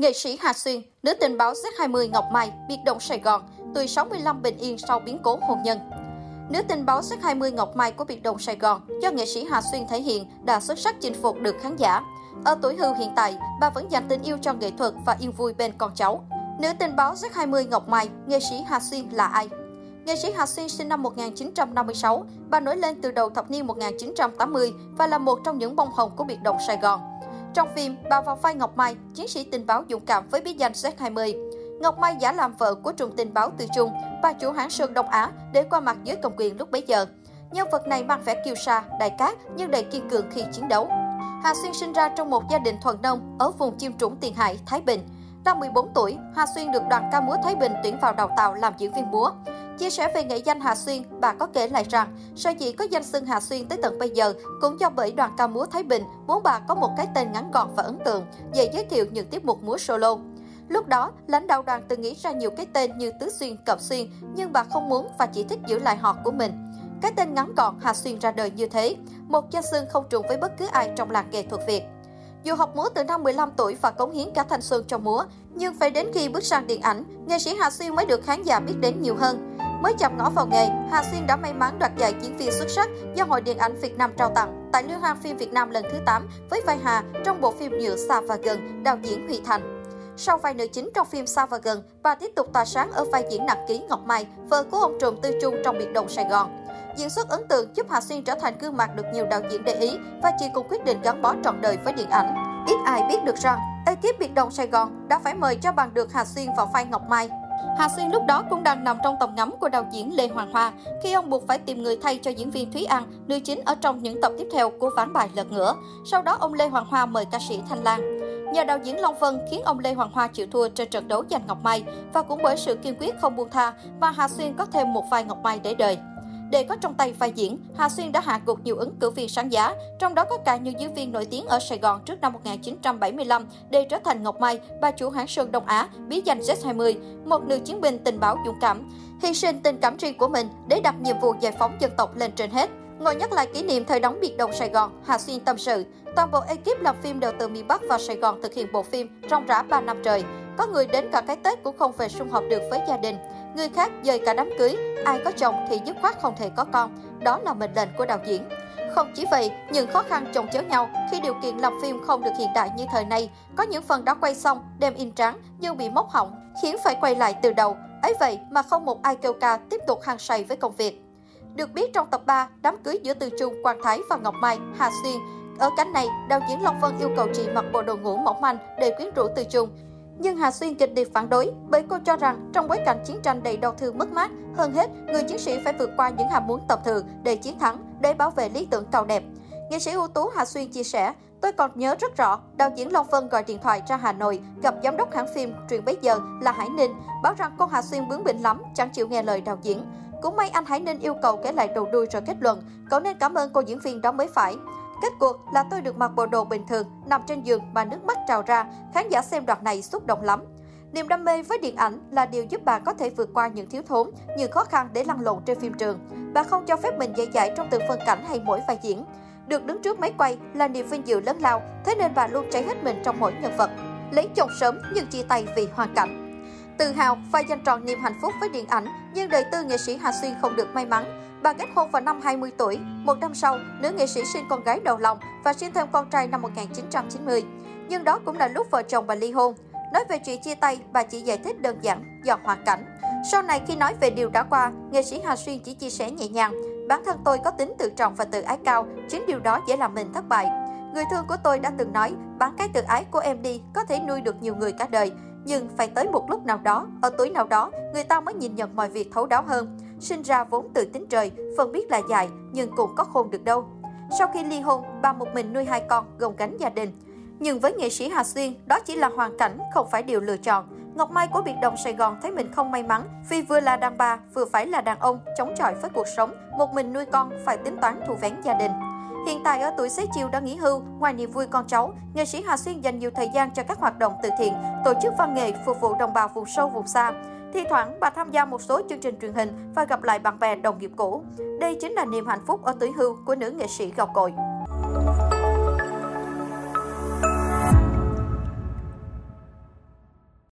Nghệ sĩ Hà Xuyên, nữ tình báo Z20 Ngọc Mai, biệt động Sài Gòn, tuổi 65 bình yên sau biến cố hôn nhân. Nữ tình báo Z20 Ngọc Mai của biệt động Sài Gòn do nghệ sĩ Hà Xuyên thể hiện đã xuất sắc chinh phục được khán giả. Ở tuổi hưu hiện tại, bà vẫn dành tình yêu cho nghệ thuật và yên vui bên con cháu. Nữ tình báo Z20 Ngọc Mai, nghệ sĩ Hà Xuyên là ai? Nghệ sĩ Hà Xuyên sinh năm 1956, bà nổi lên từ đầu thập niên 1980 và là một trong những bông hồng của biệt động Sài Gòn. Trong phim, bà vào vai Ngọc Mai, chiến sĩ tình báo dũng cảm với bí danh Z20. Ngọc Mai giả làm vợ của trung tình báo Từ Trung, bà chủ hãng Sơn Đông Á để qua mặt dưới cầm quyền lúc bấy giờ. Nhân vật này mang vẻ kiêu sa, đại cát nhưng đầy kiên cường khi chiến đấu. Hà Xuyên sinh ra trong một gia đình thuần nông ở vùng Chiêm Trũng Tiền Hải, Thái Bình. Năm 14 tuổi, Hà Xuyên được đoàn ca múa Thái Bình tuyển vào đào tạo làm diễn viên múa. Chia sẻ về nghệ danh Hà Xuyên, bà có kể lại rằng, sao chị có danh xưng Hà Xuyên tới tận bây giờ cũng do bởi đoàn ca múa Thái Bình muốn bà có một cái tên ngắn gọn và ấn tượng, để giới thiệu những tiết mục múa solo. Lúc đó, lãnh đạo đoàn từng nghĩ ra nhiều cái tên như Tứ Xuyên, Cẩm Xuyên, nhưng bà không muốn và chỉ thích giữ lại họ của mình. Cái tên ngắn gọn Hà Xuyên ra đời như thế, một danh xưng không trùng với bất cứ ai trong làng nghệ thuật Việt. Dù học múa từ năm 15 tuổi và cống hiến cả thanh xuân trong múa, nhưng phải đến khi bước sang điện ảnh, nghệ sĩ Hà Xuyên mới được khán giả biết đến nhiều hơn. Mới chạm ngõ vào nghề, Hà Xuyên đã may mắn đoạt giải diễn viên xuất sắc do Hội Điện ảnh Việt Nam trao tặng tại Liên hoan phim Việt Nam lần thứ 8 với vai Hà trong bộ phim Nhựa xa và gần, đạo diễn Huy Thành. Sau vai nữ chính trong phim Xa và Gần, bà tiếp tục tỏa sáng ở vai diễn nặng ký Ngọc Mai, vợ của ông Trùm Tư Trung trong biệt động Sài Gòn. Diễn xuất ấn tượng giúp Hà Xuyên trở thành gương mặt được nhiều đạo diễn để ý và chị cũng quyết định gắn bó trọn đời với điện ảnh. Ít ai biết được rằng, ekip biệt động Sài Gòn đã phải mời cho bằng được Hà Xuyên vào vai Ngọc Mai. Hà Xuyên lúc đó cũng đang nằm trong tầm ngắm của đạo diễn Lê Hoàng Hoa khi ông buộc phải tìm người thay cho diễn viên Thúy An, nữ chính ở trong những tập tiếp theo của ván bài lật ngửa. Sau đó ông Lê Hoàng Hoa mời ca sĩ Thanh Lan. Nhờ đạo diễn Long Vân khiến ông Lê Hoàng Hoa chịu thua trên trận đấu giành Ngọc Mai và cũng bởi sự kiên quyết không buông tha mà Hà Xuyên có thêm một vai Ngọc Mai để đời. Để có trong tay vai diễn, Hà Xuyên đã hạ gục nhiều ứng cử viên sáng giá, trong đó có cả nhiều diễn viên nổi tiếng ở Sài Gòn trước năm 1975 để trở thành Ngọc Mai, bà chủ hãng Sơn Đông Á, bí danh Z20, một nữ chiến binh tình báo dũng cảm, hy sinh tình cảm riêng của mình để đặt nhiệm vụ giải phóng dân tộc lên trên hết. Ngồi nhắc lại kỷ niệm thời đóng biệt động Sài Gòn, Hà Xuyên tâm sự, toàn bộ ekip làm phim đều từ miền Bắc vào Sài Gòn thực hiện bộ phim trong rã 3 năm trời. Có người đến cả cái Tết cũng không về sum họp được với gia đình. Người khác dời cả đám cưới, ai có chồng thì dứt khoát không thể có con. Đó là mệnh lệnh của đạo diễn. Không chỉ vậy, những khó khăn chồng chéo nhau khi điều kiện làm phim không được hiện đại như thời nay. Có những phần đã quay xong, đem in trắng nhưng bị móc hỏng, khiến phải quay lại từ đầu. ấy vậy mà không một ai kêu ca tiếp tục hăng say với công việc. Được biết trong tập 3, đám cưới giữa Từ Trung, Quang Thái và Ngọc Mai, Hà Xuyên. Ở cánh này, đạo diễn Long Vân yêu cầu chị mặc bộ đồ ngủ mỏng manh để quyến rũ Từ Trung. Nhưng Hà Xuyên kịch liệt phản đối bởi cô cho rằng trong bối cảnh chiến tranh đầy đau thương mất mát, hơn hết, người chiến sĩ phải vượt qua những ham muốn tập thường để chiến thắng, để bảo vệ lý tưởng cao đẹp. Nghệ sĩ ưu tú Hà Xuyên chia sẻ, Tôi còn nhớ rất rõ, đạo diễn Long Vân gọi điện thoại ra Hà Nội, gặp giám đốc hãng phim truyền bấy giờ là Hải Ninh, báo rằng cô Hà Xuyên bướng bỉnh lắm, chẳng chịu nghe lời đạo diễn. Cũng may anh Hải Ninh yêu cầu kể lại đầu đuôi rồi kết luận, cậu nên cảm ơn cô diễn viên đó mới phải. Kết cuộc là tôi được mặc bộ đồ bình thường, nằm trên giường mà nước mắt trào ra, khán giả xem đoạn này xúc động lắm. Niềm đam mê với điện ảnh là điều giúp bà có thể vượt qua những thiếu thốn, những khó khăn để lăn lộn trên phim trường. Bà không cho phép mình dễ dãi trong từng phân cảnh hay mỗi vai diễn. Được đứng trước máy quay là niềm vinh dự lớn lao, thế nên bà luôn cháy hết mình trong mỗi nhân vật. Lấy chồng sớm nhưng chia tay vì hoàn cảnh. Tự hào và dành trọn niềm hạnh phúc với điện ảnh, nhưng đời tư nghệ sĩ Hà Xuyên không được may mắn. Bà kết hôn vào năm 20 tuổi. Một năm sau, nữ nghệ sĩ sinh con gái đầu lòng và sinh thêm con trai năm 1990. Nhưng đó cũng là lúc vợ chồng bà ly hôn. Nói về chuyện chia tay, bà chỉ giải thích đơn giản, do hoàn cảnh. Sau này khi nói về điều đã qua, nghệ sĩ Hà Xuyên chỉ chia sẻ nhẹ nhàng. Bản thân tôi có tính tự trọng và tự ái cao, chính điều đó dễ làm mình thất bại. Người thương của tôi đã từng nói, bán cái tự ái của em đi, có thể nuôi được nhiều người cả đời. Nhưng phải tới một lúc nào đó, ở tuổi nào đó, người ta mới nhìn nhận mọi việc thấu đáo hơn. Sinh ra vốn tự tính trời, phần biết là dài, nhưng cũng có khôn được đâu. Sau khi ly hôn, bà một mình nuôi hai con, gồng gánh gia đình. Nhưng với nghệ sĩ Hà Xuyên, đó chỉ là hoàn cảnh, không phải điều lựa chọn. Ngọc Mai của biệt động Sài Gòn thấy mình không may mắn vì vừa là đàn bà, vừa phải là đàn ông, chống chọi với cuộc sống, một mình nuôi con, phải tính toán thu vén gia đình. Hiện tại ở tuổi xế chiều đã nghỉ hưu, ngoài niềm vui con cháu, nghệ sĩ Hà Xuyên dành nhiều thời gian cho các hoạt động từ thiện, tổ chức văn nghệ phục vụ đồng bào vùng sâu vùng xa. Thi thoảng, bà tham gia một số chương trình truyền hình và gặp lại bạn bè đồng nghiệp cũ. Đây chính là niềm hạnh phúc ở tuổi hưu của nữ nghệ sĩ gạo cội.